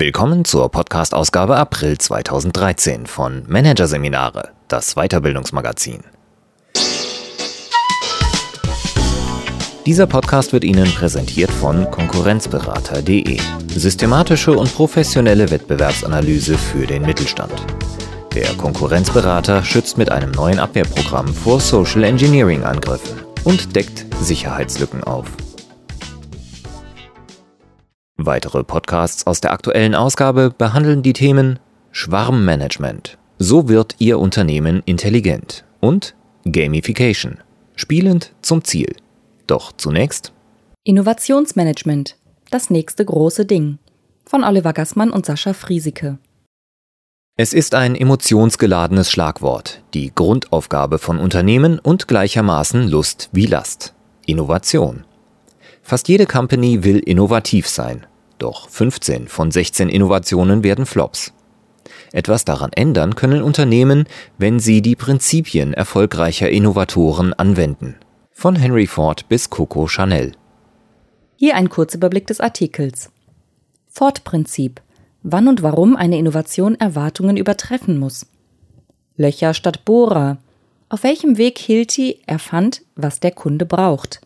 Willkommen zur Podcast-Ausgabe April 2013 von Managerseminare, das Weiterbildungsmagazin. Dieser Podcast wird Ihnen präsentiert von Konkurrenzberater.de. Systematische und professionelle Wettbewerbsanalyse für den Mittelstand. Der Konkurrenzberater schützt mit einem neuen Abwehrprogramm vor Social Engineering Angriffen und deckt Sicherheitslücken auf. Weitere Podcasts aus der aktuellen Ausgabe behandeln die Themen Schwarmmanagement. So wird Ihr Unternehmen intelligent und Gamification. Spielend zum Ziel. Doch zunächst Innovationsmanagement. Das nächste große Ding. Von Oliver Gassmann und Sascha Friesike. Es ist ein emotionsgeladenes Schlagwort, die Grundaufgabe von Unternehmen und gleichermaßen Lust wie Last. Innovation. Fast jede Company will innovativ sein, doch 15 von 16 Innovationen werden Flops. Etwas daran ändern können Unternehmen, wenn sie die Prinzipien erfolgreicher Innovatoren anwenden. Von Henry Ford bis Coco Chanel. Hier ein Kurzüberblick des Artikels. Ford-Prinzip. Wann und warum eine Innovation Erwartungen übertreffen muss. Löcher statt Bohrer. Auf welchem Weg Hilti erfand, was der Kunde braucht.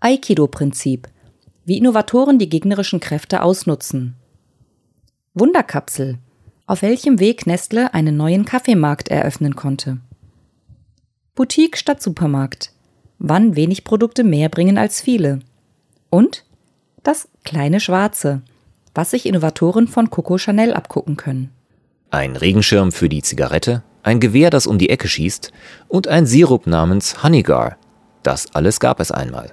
Aikido-Prinzip wie Innovatoren die gegnerischen Kräfte ausnutzen. Wunderkapsel, auf welchem Weg Nestle einen neuen Kaffeemarkt eröffnen konnte. Boutique statt Supermarkt, wann wenig Produkte mehr bringen als viele. Und das kleine Schwarze, was sich Innovatoren von Coco Chanel abgucken können. Ein Regenschirm für die Zigarette, ein Gewehr, das um die Ecke schießt und ein Sirup namens Honeygar. Das alles gab es einmal.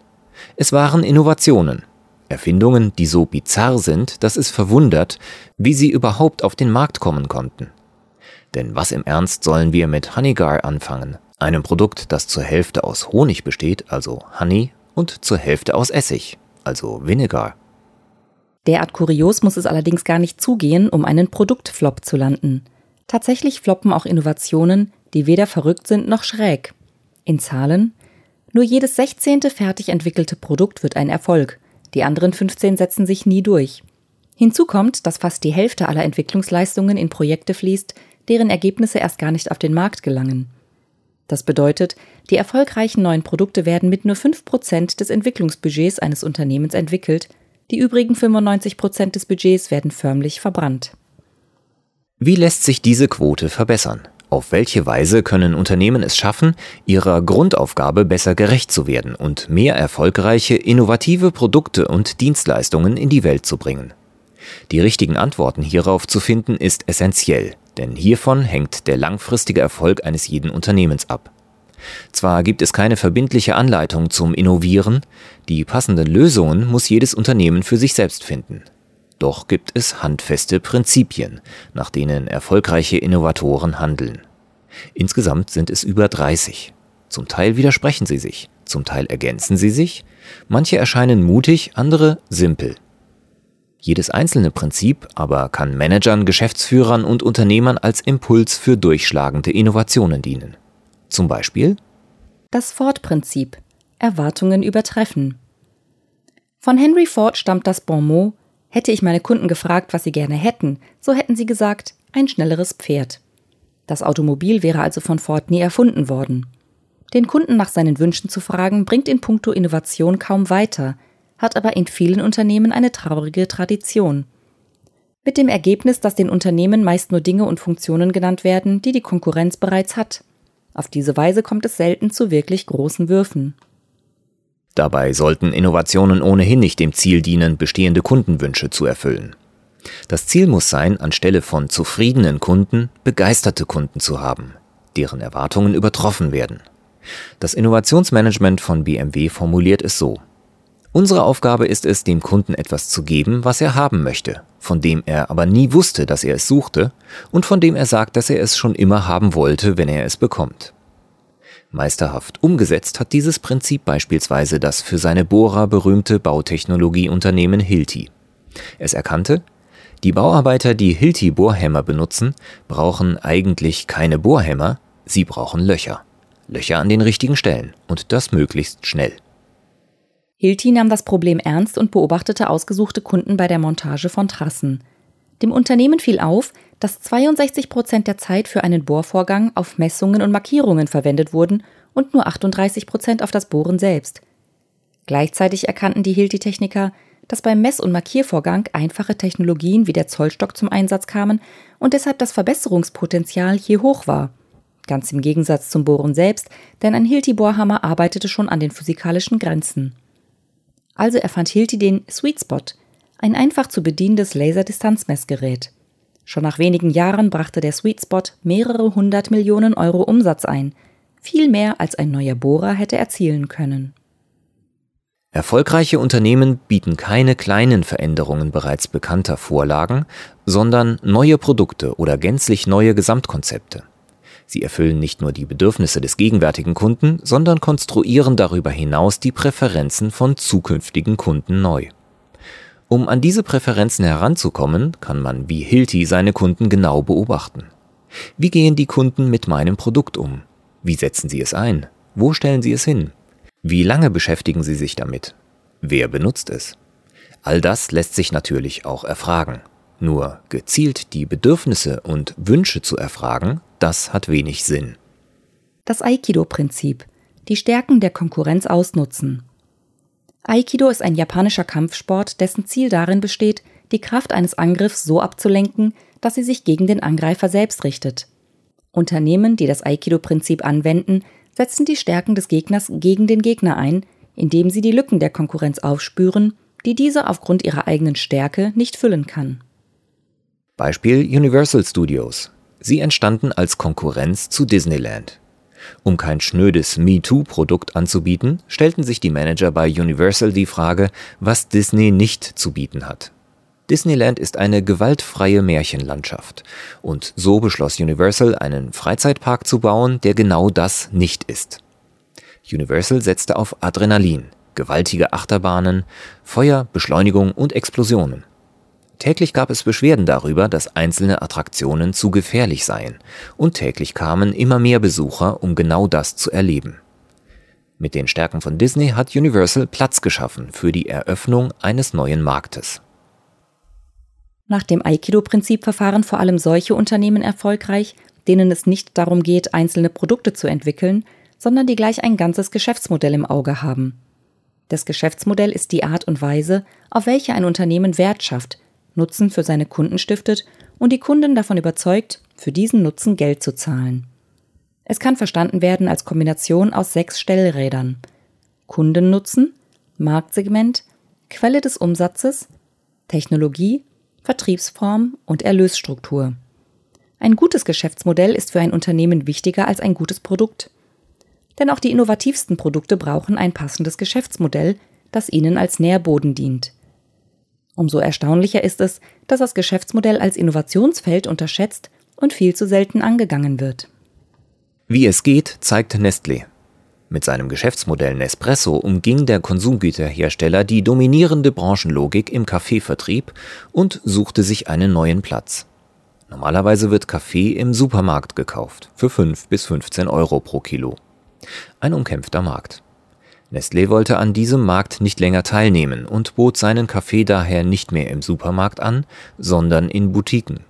Es waren Innovationen, Erfindungen, die so bizarr sind, dass es verwundert, wie sie überhaupt auf den Markt kommen konnten. Denn was im Ernst sollen wir mit Honeygar anfangen? Einem Produkt, das zur Hälfte aus Honig besteht, also Honey, und zur Hälfte aus Essig, also Vinegar. Derart kurios muss es allerdings gar nicht zugehen, um einen Produktflop zu landen. Tatsächlich floppen auch Innovationen, die weder verrückt sind noch schräg. In Zahlen nur jedes 16. fertig entwickelte Produkt wird ein Erfolg, die anderen 15 setzen sich nie durch. Hinzu kommt, dass fast die Hälfte aller Entwicklungsleistungen in Projekte fließt, deren Ergebnisse erst gar nicht auf den Markt gelangen. Das bedeutet, die erfolgreichen neuen Produkte werden mit nur 5% des Entwicklungsbudgets eines Unternehmens entwickelt, die übrigen 95% des Budgets werden förmlich verbrannt. Wie lässt sich diese Quote verbessern? Auf welche Weise können Unternehmen es schaffen, ihrer Grundaufgabe besser gerecht zu werden und mehr erfolgreiche, innovative Produkte und Dienstleistungen in die Welt zu bringen? Die richtigen Antworten hierauf zu finden ist essentiell, denn hiervon hängt der langfristige Erfolg eines jeden Unternehmens ab. Zwar gibt es keine verbindliche Anleitung zum Innovieren, die passenden Lösungen muss jedes Unternehmen für sich selbst finden. Doch gibt es handfeste Prinzipien, nach denen erfolgreiche Innovatoren handeln. Insgesamt sind es über 30. Zum Teil widersprechen sie sich, zum Teil ergänzen sie sich, manche erscheinen mutig, andere simpel. Jedes einzelne Prinzip aber kann Managern, Geschäftsführern und Unternehmern als Impuls für durchschlagende Innovationen dienen. Zum Beispiel das Ford-Prinzip Erwartungen übertreffen. Von Henry Ford stammt das Bon mot Hätte ich meine Kunden gefragt, was sie gerne hätten, so hätten sie gesagt, ein schnelleres Pferd. Das Automobil wäre also von Ford nie erfunden worden. Den Kunden nach seinen Wünschen zu fragen, bringt in puncto Innovation kaum weiter, hat aber in vielen Unternehmen eine traurige Tradition. Mit dem Ergebnis, dass den Unternehmen meist nur Dinge und Funktionen genannt werden, die die Konkurrenz bereits hat. Auf diese Weise kommt es selten zu wirklich großen Würfen. Dabei sollten Innovationen ohnehin nicht dem Ziel dienen, bestehende Kundenwünsche zu erfüllen. Das Ziel muss sein, anstelle von zufriedenen Kunden begeisterte Kunden zu haben, deren Erwartungen übertroffen werden. Das Innovationsmanagement von BMW formuliert es so. Unsere Aufgabe ist es, dem Kunden etwas zu geben, was er haben möchte, von dem er aber nie wusste, dass er es suchte und von dem er sagt, dass er es schon immer haben wollte, wenn er es bekommt. Meisterhaft umgesetzt hat dieses Prinzip beispielsweise das für seine Bohrer berühmte Bautechnologieunternehmen Hilti. Es erkannte, die Bauarbeiter, die Hilti-Bohrhämmer benutzen, brauchen eigentlich keine Bohrhämmer, sie brauchen Löcher. Löcher an den richtigen Stellen und das möglichst schnell. Hilti nahm das Problem ernst und beobachtete ausgesuchte Kunden bei der Montage von Trassen. Dem Unternehmen fiel auf, dass 62 Prozent der Zeit für einen Bohrvorgang auf Messungen und Markierungen verwendet wurden und nur 38 Prozent auf das Bohren selbst. Gleichzeitig erkannten die Hilti-Techniker, dass beim Mess- und Markiervorgang einfache Technologien wie der Zollstock zum Einsatz kamen und deshalb das Verbesserungspotenzial hier hoch war. Ganz im Gegensatz zum Bohren selbst, denn ein Hilti-Bohrhammer arbeitete schon an den physikalischen Grenzen. Also erfand Hilti den Sweet Spot, ein einfach zu bedienendes Laserdistanzmessgerät. Schon nach wenigen Jahren brachte der Sweet Spot mehrere hundert Millionen Euro Umsatz ein, viel mehr als ein neuer Bohrer hätte erzielen können. Erfolgreiche Unternehmen bieten keine kleinen Veränderungen bereits bekannter Vorlagen, sondern neue Produkte oder gänzlich neue Gesamtkonzepte. Sie erfüllen nicht nur die Bedürfnisse des gegenwärtigen Kunden, sondern konstruieren darüber hinaus die Präferenzen von zukünftigen Kunden neu. Um an diese Präferenzen heranzukommen, kann man wie Hilti seine Kunden genau beobachten. Wie gehen die Kunden mit meinem Produkt um? Wie setzen sie es ein? Wo stellen sie es hin? Wie lange beschäftigen Sie sich damit? Wer benutzt es? All das lässt sich natürlich auch erfragen. Nur gezielt die Bedürfnisse und Wünsche zu erfragen, das hat wenig Sinn. Das Aikido-Prinzip. Die Stärken der Konkurrenz ausnutzen. Aikido ist ein japanischer Kampfsport, dessen Ziel darin besteht, die Kraft eines Angriffs so abzulenken, dass sie sich gegen den Angreifer selbst richtet. Unternehmen, die das Aikido-Prinzip anwenden, setzen die Stärken des Gegners gegen den Gegner ein, indem sie die Lücken der Konkurrenz aufspüren, die diese aufgrund ihrer eigenen Stärke nicht füllen kann. Beispiel Universal Studios. Sie entstanden als Konkurrenz zu Disneyland. Um kein schnödes MeToo-Produkt anzubieten, stellten sich die Manager bei Universal die Frage, was Disney nicht zu bieten hat. Disneyland ist eine gewaltfreie Märchenlandschaft. Und so beschloss Universal, einen Freizeitpark zu bauen, der genau das nicht ist. Universal setzte auf Adrenalin, gewaltige Achterbahnen, Feuer, Beschleunigung und Explosionen. Täglich gab es Beschwerden darüber, dass einzelne Attraktionen zu gefährlich seien, und täglich kamen immer mehr Besucher, um genau das zu erleben. Mit den Stärken von Disney hat Universal Platz geschaffen für die Eröffnung eines neuen Marktes. Nach dem Aikido-Prinzip verfahren vor allem solche Unternehmen erfolgreich, denen es nicht darum geht, einzelne Produkte zu entwickeln, sondern die gleich ein ganzes Geschäftsmodell im Auge haben. Das Geschäftsmodell ist die Art und Weise, auf welche ein Unternehmen Wert schafft, Nutzen für seine Kunden stiftet und die Kunden davon überzeugt, für diesen Nutzen Geld zu zahlen. Es kann verstanden werden als Kombination aus sechs Stellrädern Kundennutzen, Marktsegment, Quelle des Umsatzes, Technologie Vertriebsform und Erlösstruktur. Ein gutes Geschäftsmodell ist für ein Unternehmen wichtiger als ein gutes Produkt. Denn auch die innovativsten Produkte brauchen ein passendes Geschäftsmodell, das ihnen als Nährboden dient. Umso erstaunlicher ist es, dass das Geschäftsmodell als Innovationsfeld unterschätzt und viel zu selten angegangen wird. Wie es geht, zeigt Nestlé. Mit seinem Geschäftsmodell Nespresso umging der Konsumgüterhersteller die dominierende Branchenlogik im Kaffeevertrieb und suchte sich einen neuen Platz. Normalerweise wird Kaffee im Supermarkt gekauft, für 5 bis 15 Euro pro Kilo. Ein umkämpfter Markt. Nestlé wollte an diesem Markt nicht länger teilnehmen und bot seinen Kaffee daher nicht mehr im Supermarkt an, sondern in Boutiquen.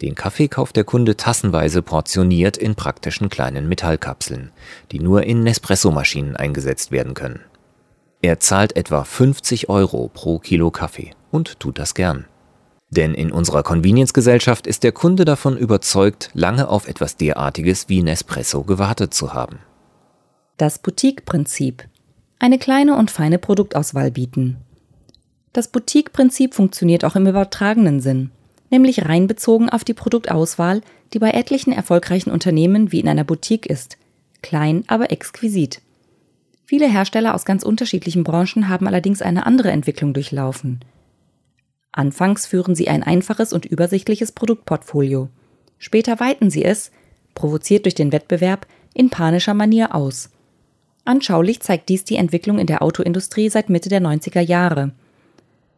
Den Kaffee kauft der Kunde tassenweise portioniert in praktischen kleinen Metallkapseln, die nur in Nespresso-Maschinen eingesetzt werden können. Er zahlt etwa 50 Euro pro Kilo Kaffee und tut das gern. Denn in unserer Convenience-Gesellschaft ist der Kunde davon überzeugt, lange auf etwas derartiges wie Nespresso gewartet zu haben. Das Boutique-Prinzip. Eine kleine und feine Produktauswahl bieten. Das Boutique-Prinzip funktioniert auch im übertragenen Sinn nämlich rein bezogen auf die Produktauswahl, die bei etlichen erfolgreichen Unternehmen wie in einer Boutique ist. Klein, aber exquisit. Viele Hersteller aus ganz unterschiedlichen Branchen haben allerdings eine andere Entwicklung durchlaufen. Anfangs führen sie ein einfaches und übersichtliches Produktportfolio. Später weiten sie es, provoziert durch den Wettbewerb, in panischer Manier aus. Anschaulich zeigt dies die Entwicklung in der Autoindustrie seit Mitte der 90er Jahre –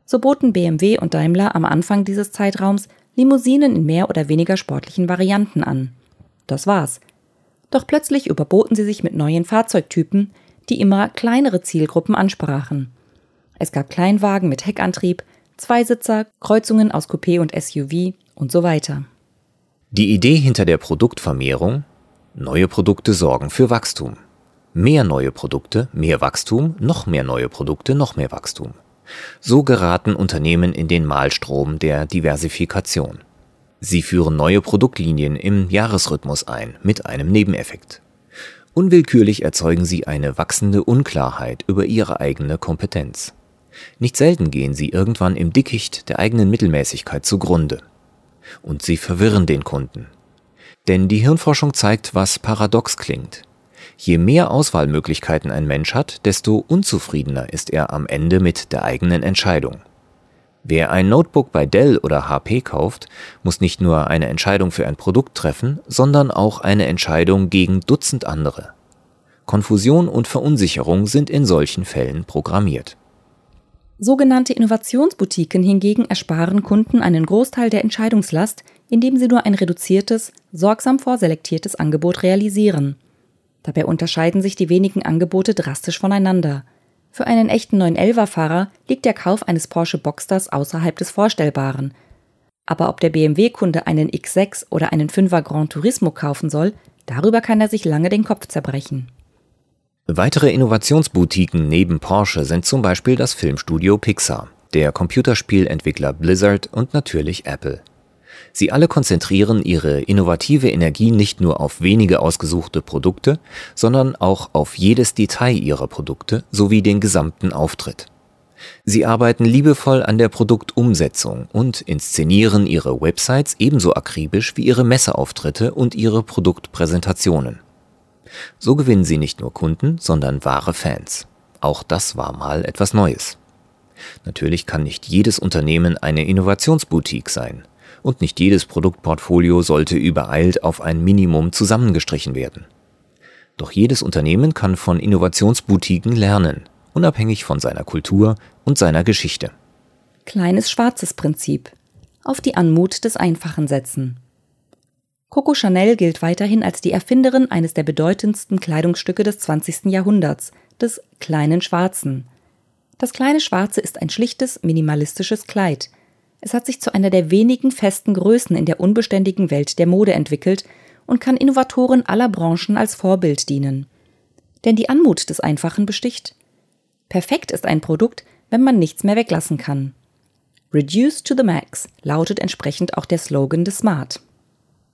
so boten BMW und Daimler am Anfang dieses Zeitraums Limousinen in mehr oder weniger sportlichen Varianten an. Das war's. Doch plötzlich überboten sie sich mit neuen Fahrzeugtypen, die immer kleinere Zielgruppen ansprachen. Es gab Kleinwagen mit Heckantrieb, Zweisitzer, Kreuzungen aus Coupé und SUV und so weiter. Die Idee hinter der Produktvermehrung? Neue Produkte sorgen für Wachstum. Mehr neue Produkte, mehr Wachstum, noch mehr neue Produkte, noch mehr Wachstum. So geraten Unternehmen in den Mahlstrom der Diversifikation. Sie führen neue Produktlinien im Jahresrhythmus ein, mit einem Nebeneffekt. Unwillkürlich erzeugen sie eine wachsende Unklarheit über ihre eigene Kompetenz. Nicht selten gehen sie irgendwann im Dickicht der eigenen Mittelmäßigkeit zugrunde. Und sie verwirren den Kunden. Denn die Hirnforschung zeigt, was paradox klingt. Je mehr Auswahlmöglichkeiten ein Mensch hat, desto unzufriedener ist er am Ende mit der eigenen Entscheidung. Wer ein Notebook bei Dell oder HP kauft, muss nicht nur eine Entscheidung für ein Produkt treffen, sondern auch eine Entscheidung gegen Dutzend andere. Konfusion und Verunsicherung sind in solchen Fällen programmiert. Sogenannte Innovationsboutiquen hingegen ersparen Kunden einen Großteil der Entscheidungslast, indem sie nur ein reduziertes, sorgsam vorselektiertes Angebot realisieren. Dabei unterscheiden sich die wenigen Angebote drastisch voneinander – für einen echten 911er-Fahrer liegt der Kauf eines Porsche Boxsters außerhalb des Vorstellbaren. Aber ob der BMW-Kunde einen X6 oder einen 5er Grand Turismo kaufen soll, darüber kann er sich lange den Kopf zerbrechen. Weitere Innovationsboutiquen neben Porsche sind zum Beispiel das Filmstudio Pixar, der Computerspielentwickler Blizzard und natürlich Apple. Sie alle konzentrieren ihre innovative Energie nicht nur auf wenige ausgesuchte Produkte, sondern auch auf jedes Detail ihrer Produkte sowie den gesamten Auftritt. Sie arbeiten liebevoll an der Produktumsetzung und inszenieren ihre Websites ebenso akribisch wie ihre Messeauftritte und ihre Produktpräsentationen. So gewinnen sie nicht nur Kunden, sondern wahre Fans. Auch das war mal etwas Neues. Natürlich kann nicht jedes Unternehmen eine Innovationsboutique sein, und nicht jedes Produktportfolio sollte übereilt auf ein Minimum zusammengestrichen werden. Doch jedes Unternehmen kann von Innovationsboutiquen lernen, unabhängig von seiner Kultur und seiner Geschichte. Kleines schwarzes Prinzip. Auf die Anmut des Einfachen setzen. Coco Chanel gilt weiterhin als die Erfinderin eines der bedeutendsten Kleidungsstücke des 20. Jahrhunderts, des kleinen Schwarzen. Das kleine Schwarze ist ein schlichtes, minimalistisches Kleid, es hat sich zu einer der wenigen festen Größen in der unbeständigen Welt der Mode entwickelt und kann Innovatoren aller Branchen als Vorbild dienen. Denn die Anmut des Einfachen besticht. Perfekt ist ein Produkt, wenn man nichts mehr weglassen kann. Reduce to the max lautet entsprechend auch der Slogan des Smart.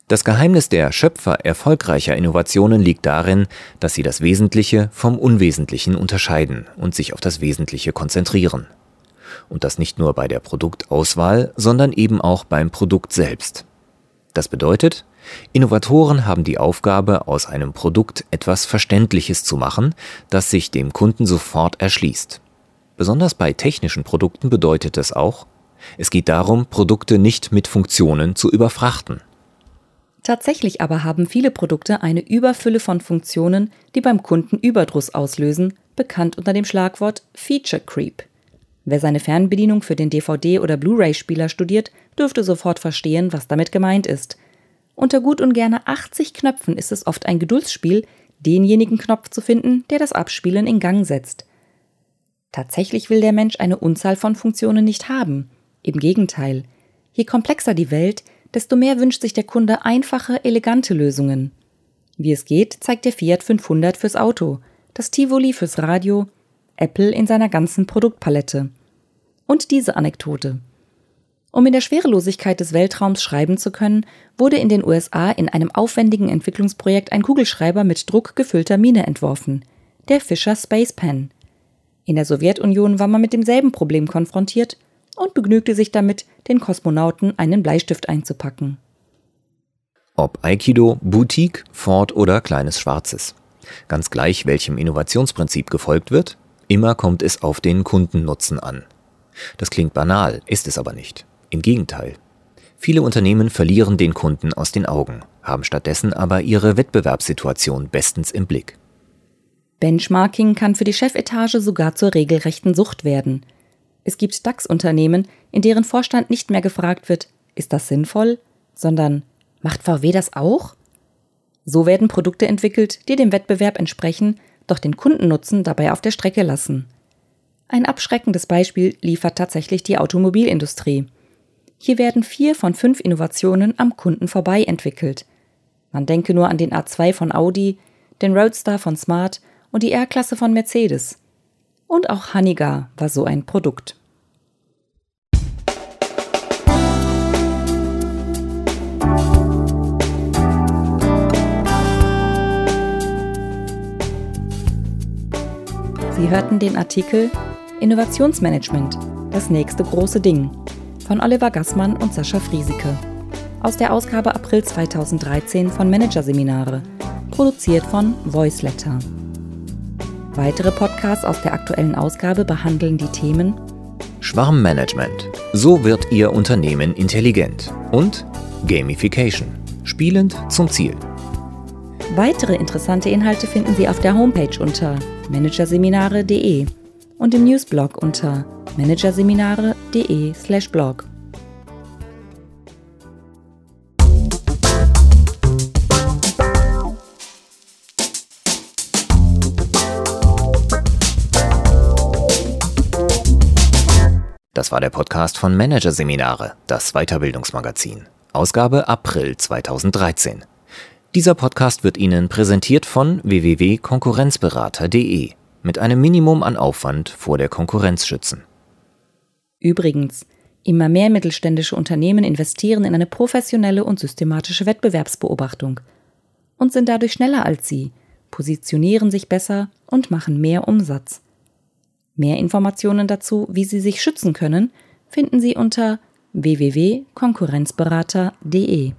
Das Geheimnis der Schöpfer erfolgreicher Innovationen liegt darin, dass sie das Wesentliche vom Unwesentlichen unterscheiden und sich auf das Wesentliche konzentrieren. Und das nicht nur bei der Produktauswahl, sondern eben auch beim Produkt selbst. Das bedeutet, Innovatoren haben die Aufgabe, aus einem Produkt etwas Verständliches zu machen, das sich dem Kunden sofort erschließt. Besonders bei technischen Produkten bedeutet es auch, es geht darum, Produkte nicht mit Funktionen zu überfrachten. Tatsächlich aber haben viele Produkte eine Überfülle von Funktionen, die beim Kunden Überdruss auslösen, bekannt unter dem Schlagwort Feature Creep. Wer seine Fernbedienung für den DVD- oder Blu-ray-Spieler studiert, dürfte sofort verstehen, was damit gemeint ist. Unter gut und gerne 80 Knöpfen ist es oft ein Geduldsspiel, denjenigen Knopf zu finden, der das Abspielen in Gang setzt. Tatsächlich will der Mensch eine Unzahl von Funktionen nicht haben. Im Gegenteil. Je komplexer die Welt, desto mehr wünscht sich der Kunde einfache, elegante Lösungen. Wie es geht, zeigt der Fiat 500 fürs Auto, das Tivoli fürs Radio, Apple in seiner ganzen Produktpalette. Und diese Anekdote. Um in der Schwerelosigkeit des Weltraums schreiben zu können, wurde in den USA in einem aufwendigen Entwicklungsprojekt ein Kugelschreiber mit druckgefüllter Mine entworfen, der Fisher Space Pen. In der Sowjetunion war man mit demselben Problem konfrontiert und begnügte sich damit, den Kosmonauten einen Bleistift einzupacken. Ob Aikido, Boutique, Ford oder kleines Schwarzes. Ganz gleich, welchem Innovationsprinzip gefolgt wird, Immer kommt es auf den Kundennutzen an. Das klingt banal, ist es aber nicht. Im Gegenteil. Viele Unternehmen verlieren den Kunden aus den Augen, haben stattdessen aber ihre Wettbewerbssituation bestens im Blick. Benchmarking kann für die Chefetage sogar zur regelrechten Sucht werden. Es gibt DAX-Unternehmen, in deren Vorstand nicht mehr gefragt wird, ist das sinnvoll, sondern macht VW das auch? So werden Produkte entwickelt, die dem Wettbewerb entsprechen doch den Kundennutzen dabei auf der Strecke lassen. Ein abschreckendes Beispiel liefert tatsächlich die Automobilindustrie. Hier werden vier von fünf Innovationen am Kunden vorbei entwickelt. Man denke nur an den A2 von Audi, den Roadster von Smart und die R-Klasse von Mercedes. Und auch Hanigar war so ein Produkt. Sie hörten den Artikel Innovationsmanagement, das nächste große Ding von Oliver Gassmann und Sascha Friesike. Aus der Ausgabe April 2013 von Managerseminare, produziert von Voiceletter. Weitere Podcasts aus der aktuellen Ausgabe behandeln die Themen Schwarmmanagement. So wird Ihr Unternehmen intelligent. Und Gamification. Spielend zum Ziel. Weitere interessante Inhalte finden Sie auf der Homepage unter managerseminare.de und im Newsblog unter managerseminare.de/blog. Das war der Podcast von Managerseminare, das Weiterbildungsmagazin. Ausgabe April 2013. Dieser Podcast wird Ihnen präsentiert von www.konkurrenzberater.de mit einem Minimum an Aufwand vor der Konkurrenz schützen. Übrigens, immer mehr mittelständische Unternehmen investieren in eine professionelle und systematische Wettbewerbsbeobachtung und sind dadurch schneller als Sie, positionieren sich besser und machen mehr Umsatz. Mehr Informationen dazu, wie Sie sich schützen können, finden Sie unter www.konkurrenzberater.de.